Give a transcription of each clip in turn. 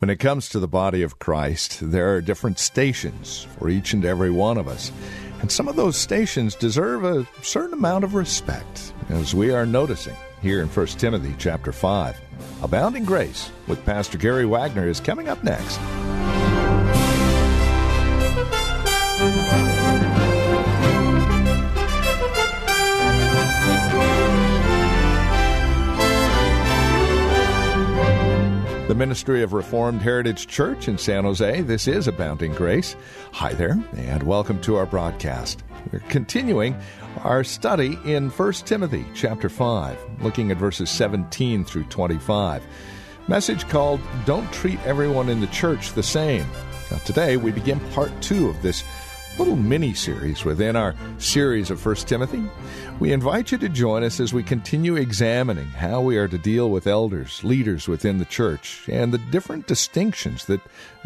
When it comes to the body of Christ, there are different stations for each and every one of us. And some of those stations deserve a certain amount of respect, as we are noticing here in 1 Timothy chapter 5. Abounding Grace with Pastor Gary Wagner is coming up next. Ministry of Reformed Heritage Church in San Jose. This is Abounding Grace. Hi there, and welcome to our broadcast. We're continuing our study in 1 Timothy chapter 5, looking at verses 17 through 25. Message called Don't Treat Everyone in the Church the Same. Now, today we begin part two of this little mini series within our series of 1 Timothy. We invite you to join us as we continue examining how we are to deal with elders, leaders within the church, and the different distinctions that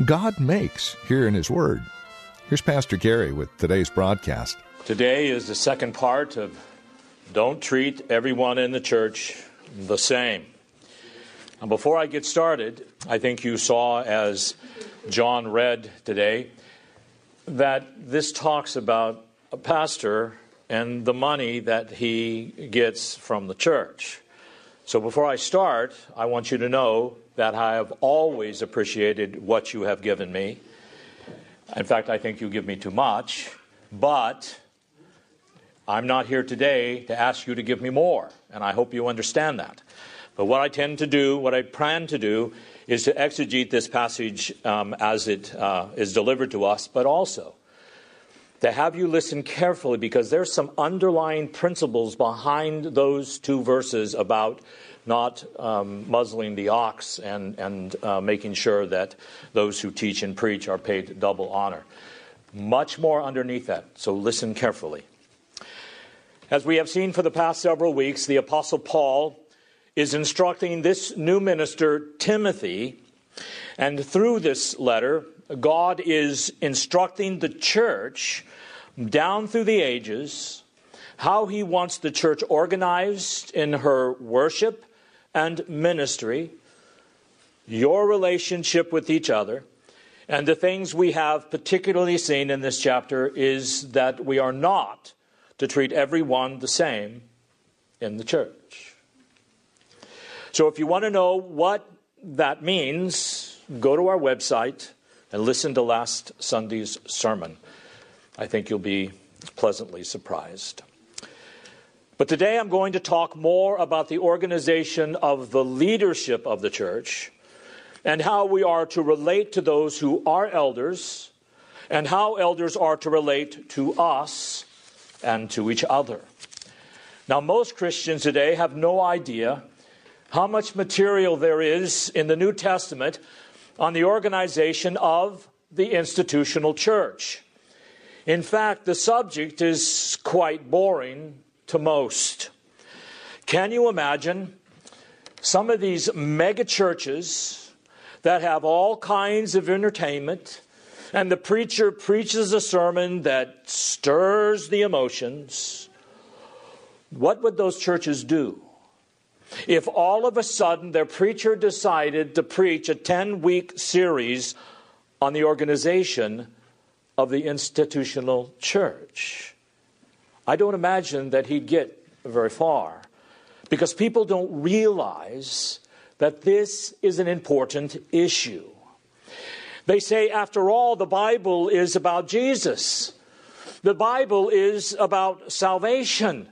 God makes here in His Word. Here's Pastor Gary with today's broadcast. Today is the second part of Don't Treat Everyone in the Church the Same. And before I get started, I think you saw as John read today that this talks about a pastor and the money that he gets from the church. So before I start, I want you to know that I have always appreciated what you have given me. In fact, I think you give me too much, but I'm not here today to ask you to give me more, and I hope you understand that. But what I tend to do, what I plan to do, is to exegete this passage um, as it uh, is delivered to us, but also to have you listen carefully because there's some underlying principles behind those two verses about not um, muzzling the ox and, and uh, making sure that those who teach and preach are paid double honor. Much more underneath that, so listen carefully. As we have seen for the past several weeks, the Apostle Paul is instructing this new minister, Timothy, and through this letter, God is instructing the church down through the ages how he wants the church organized in her worship and ministry, your relationship with each other. And the things we have particularly seen in this chapter is that we are not to treat everyone the same in the church. So if you want to know what that means, go to our website and listen to last Sunday's sermon. I think you'll be pleasantly surprised. But today I'm going to talk more about the organization of the leadership of the church and how we are to relate to those who are elders and how elders are to relate to us and to each other. Now, most Christians today have no idea how much material there is in the New Testament on the organization of the institutional church. In fact, the subject is quite boring to most. Can you imagine some of these mega churches that have all kinds of entertainment, and the preacher preaches a sermon that stirs the emotions? What would those churches do? If all of a sudden their preacher decided to preach a 10 week series on the organization of the institutional church. I don't imagine that he'd get very far because people don't realize that this is an important issue. They say, after all, the Bible is about Jesus. The Bible is about salvation.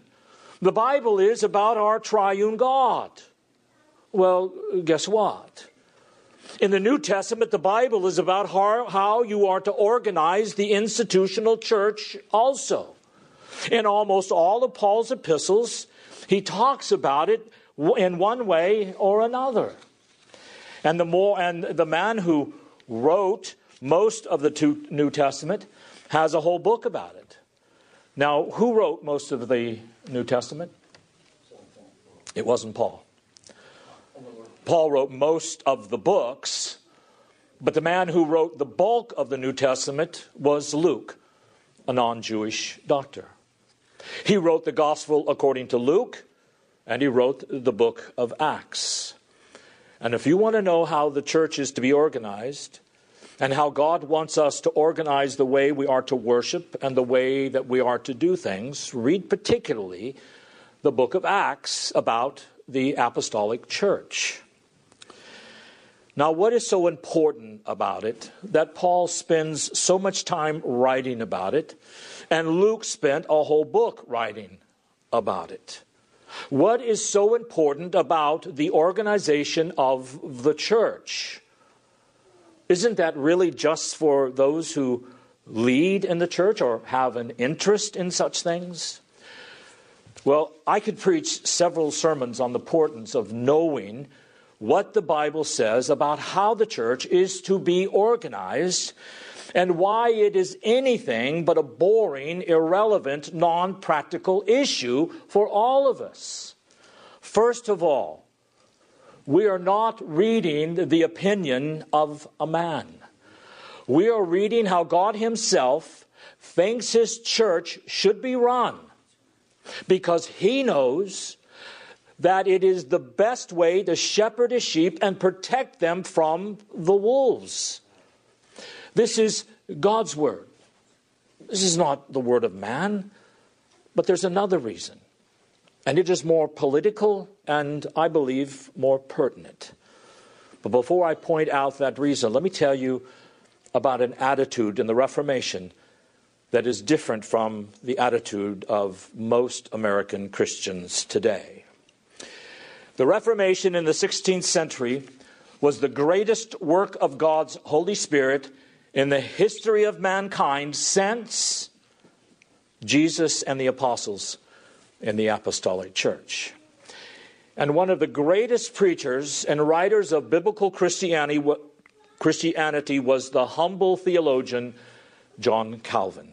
The Bible is about our triune God. Well, guess what? In the New Testament, the Bible is about how, you are to organize the institutional church also. In almost all of Paul's epistles, he talks about it in one way or another. And the more and the man who wrote most of the New Testament has a whole book about it. Now, who wrote most of the New Testament? It wasn't Paul. Paul wrote most of the books, but the man who wrote the bulk of the New Testament was Luke, a non Jewish doctor. He wrote the Gospel according to Luke, and he wrote the book of Acts. And if you want to know how the church is to be organized, and how God wants us to organize the way we are to worship and the way that we are to do things, read particularly the book of Acts about the apostolic church. Now, what is so important about it that Paul spends so much time writing about it, and Luke spent a whole book writing about it? What is so important about the organization of the church? Isn't that really just for those who lead in the church or have an interest in such things? Well, I could preach several sermons on the importance of knowing what the Bible says about how the church is to be organized and why it is anything but a boring, irrelevant, non practical issue for all of us. First of all, we are not reading the opinion of a man. We are reading how God Himself thinks His church should be run because He knows that it is the best way to shepherd his sheep and protect them from the wolves. This is God's word. This is not the word of man, but there's another reason. And it is more political and, I believe, more pertinent. But before I point out that reason, let me tell you about an attitude in the Reformation that is different from the attitude of most American Christians today. The Reformation in the 16th century was the greatest work of God's Holy Spirit in the history of mankind since Jesus and the apostles in the apostolic church. And one of the greatest preachers and writers of biblical Christianity, was the humble theologian John Calvin.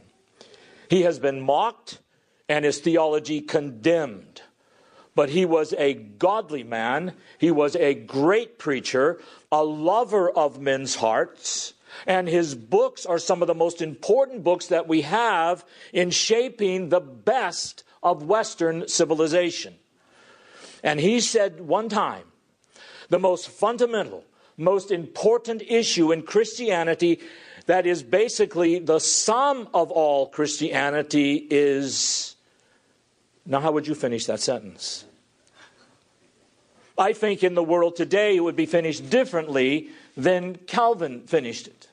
He has been mocked and his theology condemned but he was a godly man. He was a great preacher, a lover of men's hearts. And his books are some of the most important books that we have in shaping the best of Western civilization. And he said one time the most fundamental, most important issue in Christianity that is basically the sum of all Christianity is now, how would you finish that sentence? I think in the world today it would be finished differently than Calvin finished it.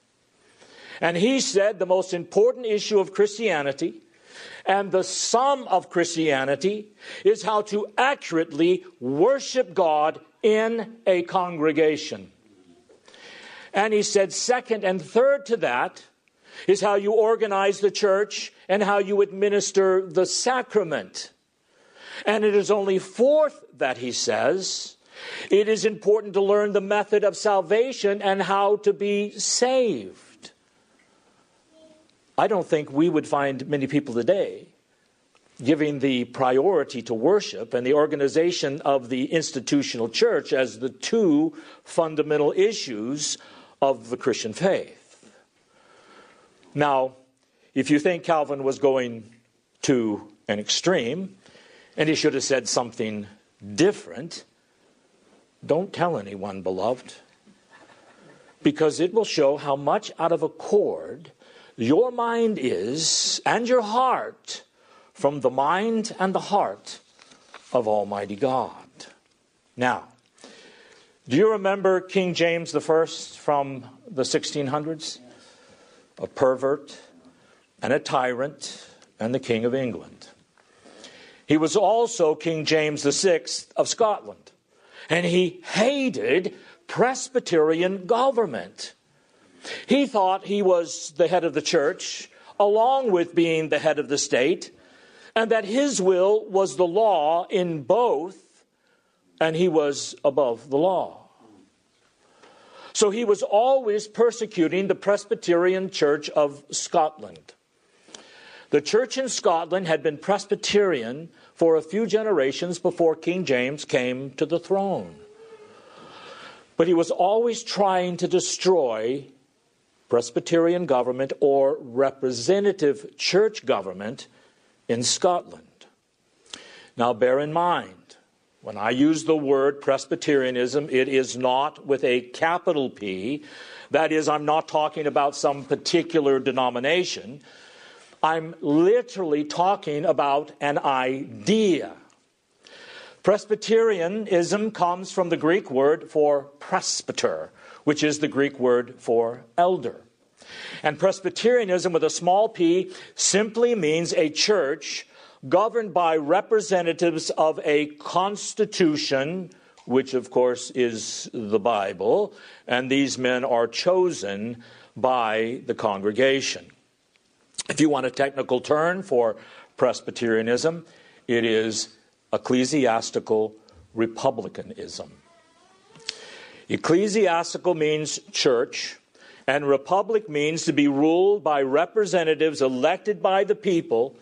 And he said the most important issue of Christianity and the sum of Christianity is how to accurately worship God in a congregation. And he said, second and third to that is how you organize the church and how you administer the sacrament. And it is only fourth that he says, it is important to learn the method of salvation and how to be saved. I don't think we would find many people today giving the priority to worship and the organization of the institutional church as the two fundamental issues of the Christian faith. Now, if you think Calvin was going to an extreme, and he should have said something different. Don't tell anyone, beloved, because it will show how much out of accord your mind is and your heart from the mind and the heart of Almighty God. Now, do you remember King James I from the 1600s? A pervert and a tyrant and the King of England. He was also King James VI of Scotland, and he hated Presbyterian government. He thought he was the head of the church, along with being the head of the state, and that his will was the law in both, and he was above the law. So he was always persecuting the Presbyterian Church of Scotland. The church in Scotland had been Presbyterian for a few generations before King James came to the throne. But he was always trying to destroy Presbyterian government or representative church government in Scotland. Now, bear in mind, when I use the word Presbyterianism, it is not with a capital P. That is, I'm not talking about some particular denomination. I'm literally talking about an idea. Presbyterianism comes from the Greek word for presbyter, which is the Greek word for elder. And Presbyterianism with a small p simply means a church governed by representatives of a constitution, which of course is the Bible, and these men are chosen by the congregation. If you want a technical term for Presbyterianism, it is ecclesiastical republicanism. Ecclesiastical means church, and republic means to be ruled by representatives elected by the people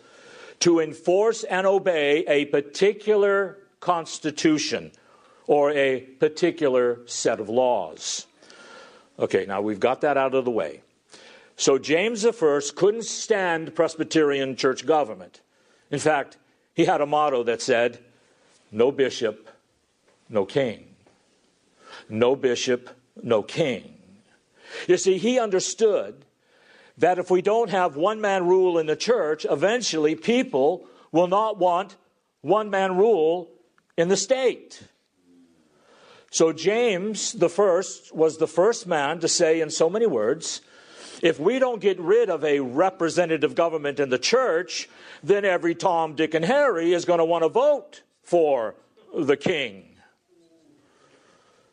to enforce and obey a particular constitution or a particular set of laws. Okay, now we've got that out of the way. So James I couldn't stand Presbyterian church government. In fact, he had a motto that said, No bishop, no king. No bishop, no king. You see, he understood that if we don't have one man rule in the church, eventually people will not want one man rule in the state. So James the first was the first man to say in so many words, if we don't get rid of a representative government in the church, then every Tom, Dick, and Harry is going to want to vote for the king.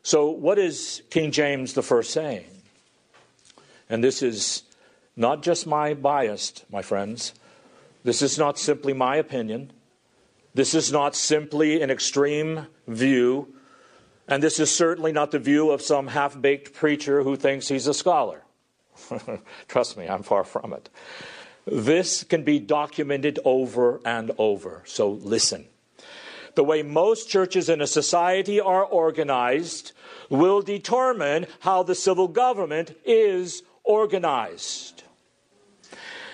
So, what is King James the First saying? And this is not just my bias, my friends. This is not simply my opinion. This is not simply an extreme view. And this is certainly not the view of some half baked preacher who thinks he's a scholar. Trust me, I'm far from it. This can be documented over and over, so listen. The way most churches in a society are organized will determine how the civil government is organized.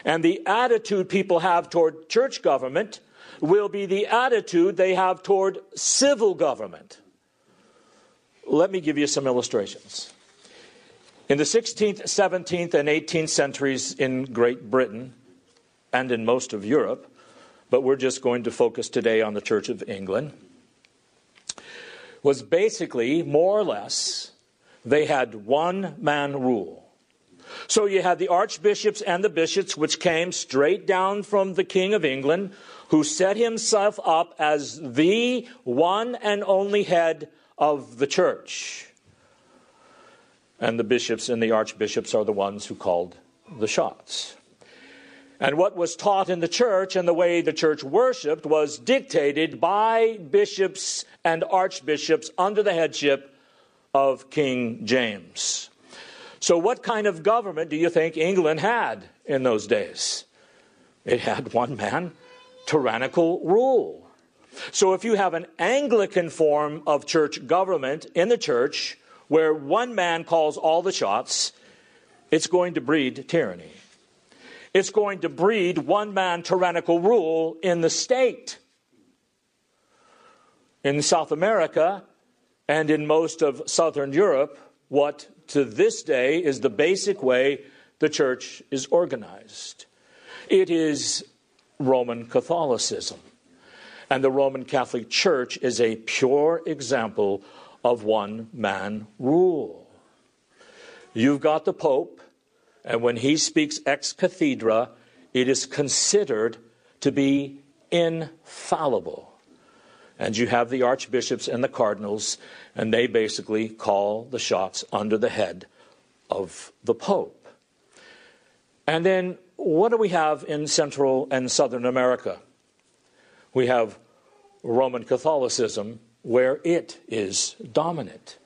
And the attitude people have toward church government will be the attitude they have toward civil government. Let me give you some illustrations. In the 16th, 17th, and 18th centuries in Great Britain and in most of Europe, but we're just going to focus today on the Church of England, was basically more or less they had one man rule. So you had the archbishops and the bishops, which came straight down from the King of England, who set himself up as the one and only head of the church. And the bishops and the archbishops are the ones who called the shots. And what was taught in the church and the way the church worshiped was dictated by bishops and archbishops under the headship of King James. So, what kind of government do you think England had in those days? It had one man tyrannical rule. So, if you have an Anglican form of church government in the church, where one man calls all the shots, it's going to breed tyranny. It's going to breed one man tyrannical rule in the state. In South America and in most of Southern Europe, what to this day is the basic way the church is organized. It is Roman Catholicism. And the Roman Catholic Church is a pure example of one man rule. You've got the Pope, and when he speaks ex cathedra, it is considered to be infallible. And you have the archbishops and the cardinals, and they basically call the shots under the head of the Pope. And then what do we have in Central and Southern America? We have Roman Catholicism where it is dominant.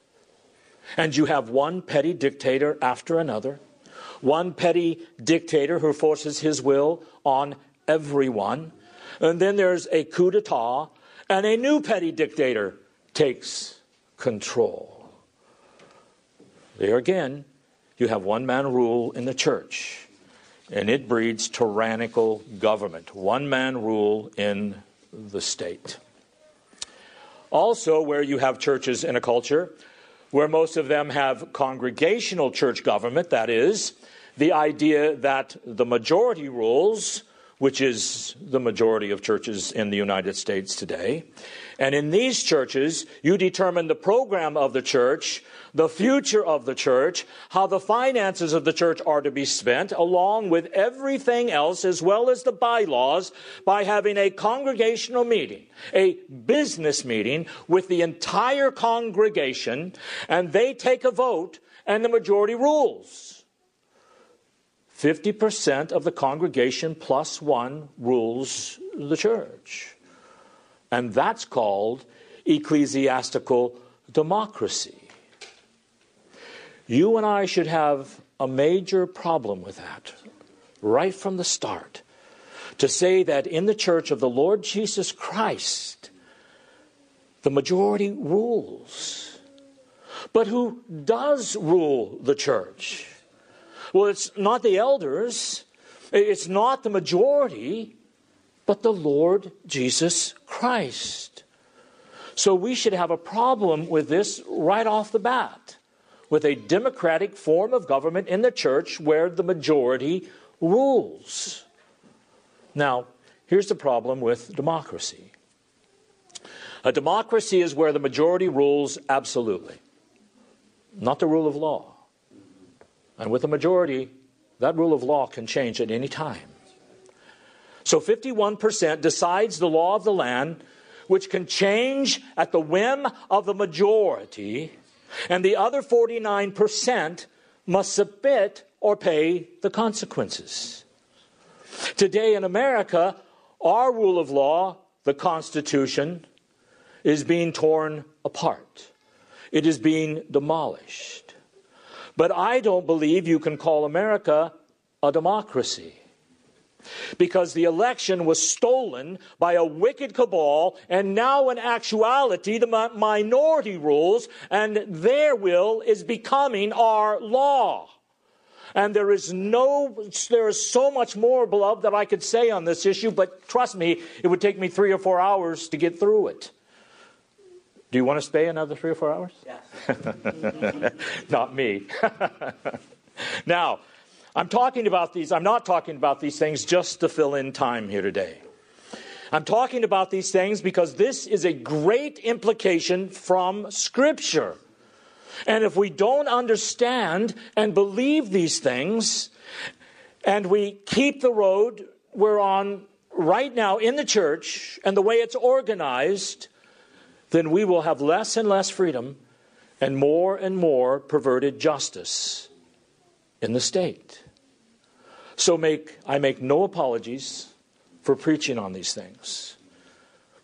And you have one petty dictator after another, one petty dictator who forces his will on everyone. And then there's a coup d'etat, and a new petty dictator takes control. There again, you have one man rule in the church, and it breeds tyrannical government. One man rule in the state. Also, where you have churches in a culture, where most of them have congregational church government, that is, the idea that the majority rules, which is the majority of churches in the United States today. And in these churches, you determine the program of the church the future of the church, how the finances of the church are to be spent, along with everything else, as well as the bylaws, by having a congregational meeting, a business meeting with the entire congregation, and they take a vote, and the majority rules. 50% of the congregation plus one rules the church. And that's called ecclesiastical democracy. You and I should have a major problem with that right from the start. To say that in the church of the Lord Jesus Christ, the majority rules. But who does rule the church? Well, it's not the elders, it's not the majority, but the Lord Jesus Christ. So we should have a problem with this right off the bat with a democratic form of government in the church where the majority rules. Now, here's the problem with democracy a democracy is where the majority rules absolutely, not the rule of law. And with a majority, that rule of law can change at any time. So 51% decides the law of the land, which can change at the whim of the majority and the other 49% must submit or pay the consequences. Today in America, our rule of law, the Constitution, is being torn apart. It is being demolished. But I don't believe you can call America a democracy because the election was stolen by a wicked cabal, and now in actuality, the minority rules, and their will is becoming our law. And there is no, there is so much more, beloved, that I could say on this issue, but trust me, it would take me three or four hours to get through it. Do you want to stay another three or four hours? Yes. Not me. now, I'm talking about these, I'm not talking about these things just to fill in time here today. I'm talking about these things because this is a great implication from Scripture. And if we don't understand and believe these things, and we keep the road we're on right now in the church and the way it's organized, then we will have less and less freedom and more and more perverted justice in the state. So make, I make no apologies for preaching on these things.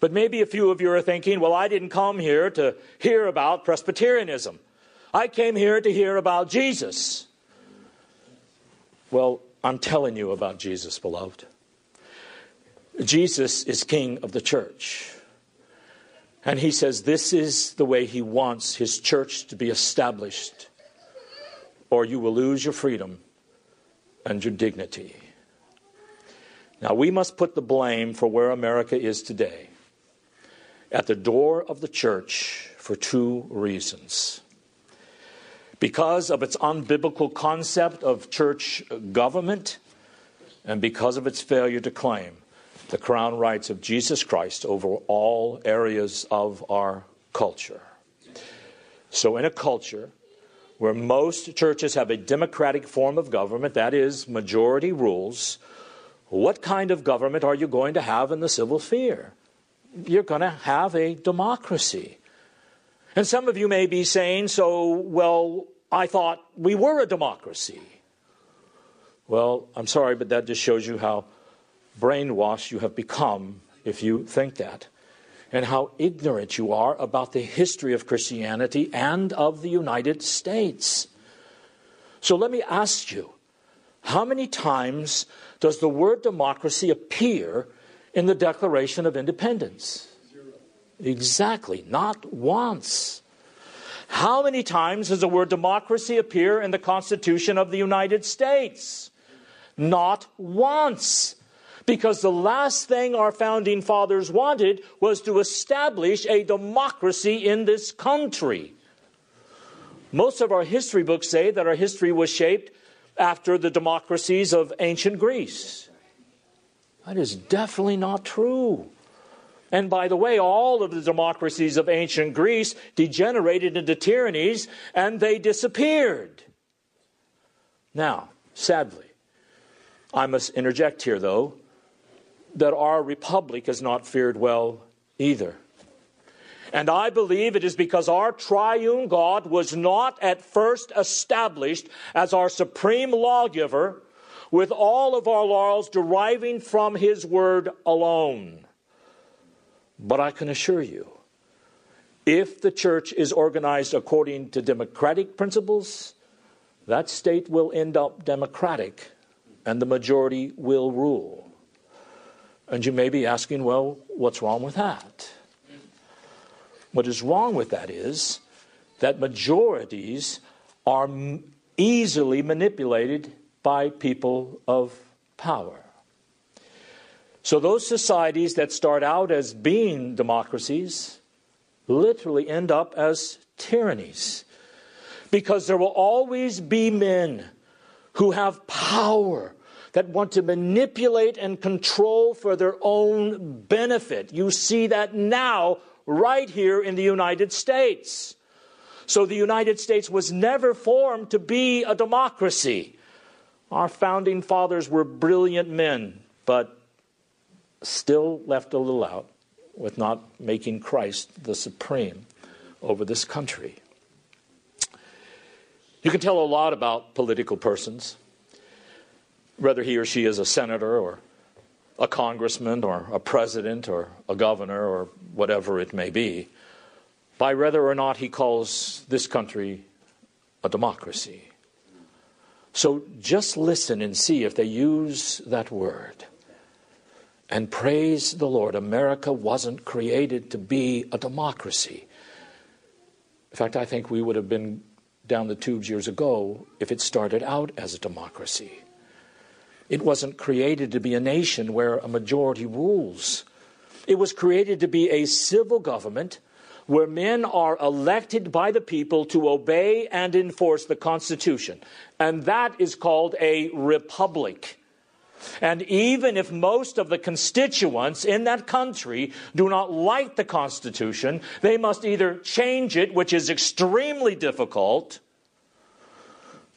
But maybe a few of you are thinking, well, I didn't come here to hear about Presbyterianism. I came here to hear about Jesus. Well, I'm telling you about Jesus, beloved. Jesus is King of the church. And he says this is the way he wants his church to be established, or you will lose your freedom and your dignity. Now, we must put the blame for where America is today at the door of the church for two reasons. Because of its unbiblical concept of church government, and because of its failure to claim the crown rights of Jesus Christ over all areas of our culture. So, in a culture where most churches have a democratic form of government, that is, majority rules, what kind of government are you going to have in the civil sphere? You're going to have a democracy. And some of you may be saying, so, well, I thought we were a democracy. Well, I'm sorry, but that just shows you how brainwashed you have become if you think that. and how ignorant you are about the history of Christianity and of the United States. So let me ask you how many times does the word democracy appear in the Declaration of Independence? Zero. Exactly, not once. How many times does the word democracy appear in the Constitution of the United States? Not once. Because the last thing our founding fathers wanted was to establish a democracy in this country. Most of our history books say that our history was shaped after the democracies of ancient Greece. That is definitely not true. And by the way, all of the democracies of ancient Greece degenerated into tyrannies and they disappeared. Now, sadly, I must interject here, though, that our republic has not fared well either. And I believe it is because our triune God was not at first established as our supreme lawgiver with all of our laws deriving from his word alone. But I can assure you, if the church is organized according to democratic principles, that state will end up democratic and the majority will rule. And you may be asking, well, what's wrong with that? What is wrong with that is that majorities are easily manipulated by people of power. So, those societies that start out as being democracies literally end up as tyrannies. Because there will always be men who have power that want to manipulate and control for their own benefit. You see that now right here in the United States. So the United States was never formed to be a democracy. Our founding fathers were brilliant men, but still left a little out with not making Christ the supreme over this country. You can tell a lot about political persons, whether he or she is a senator or a congressman or a president or a governor or whatever it may be, by whether or not he calls this country a democracy. So just listen and see if they use that word. And praise the Lord, America wasn't created to be a democracy. In fact, I think we would have been down the tubes years ago if it started out as a democracy. It wasn't created to be a nation where a majority rules. It was created to be a civil government where men are elected by the people to obey and enforce the Constitution. And that is called a republic. And even if most of the constituents in that country do not like the Constitution, they must either change it, which is extremely difficult,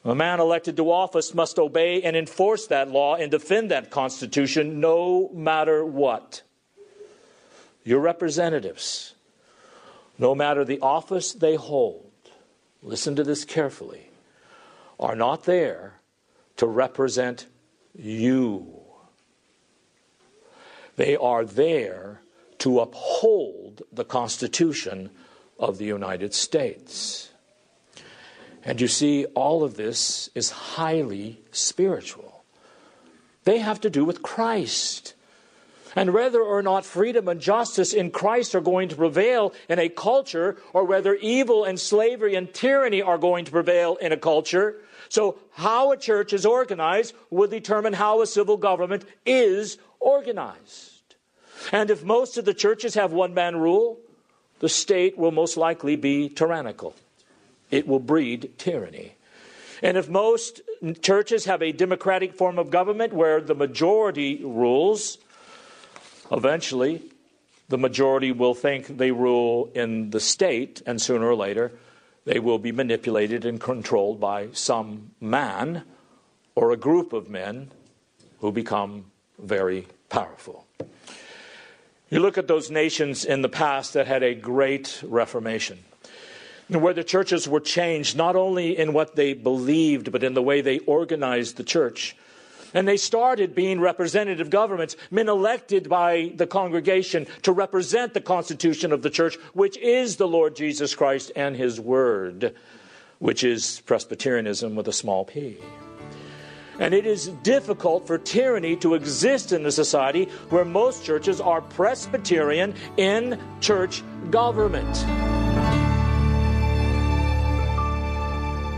a man elected to office must obey and enforce that law and defend that Constitution no matter what. Your representatives, no matter the office they hold, listen to this carefully, are not there to represent you. They are there to uphold the Constitution of the United States. And you see, all of this is highly spiritual. They have to do with Christ. And whether or not freedom and justice in Christ are going to prevail in a culture, or whether evil and slavery and tyranny are going to prevail in a culture. So, how a church is organized will determine how a civil government is organized. And if most of the churches have one man rule, the state will most likely be tyrannical it will breed tyranny. And if most churches have a democratic form of government where the majority rules, eventually the majority will think they rule in the state, and sooner or later they will be manipulated and controlled by some man or a group of men who become very powerful. You look at those nations in the past that had a great reformation where the churches were changed not only in what they believed, but in the way they organized the church. And they started being representative governments, men elected by the congregation to represent the constitution of the church, which is the Lord Jesus Christ and his word, which is Presbyterianism with a small p. And it is difficult for tyranny to exist in a society where most churches are Presbyterian in church government.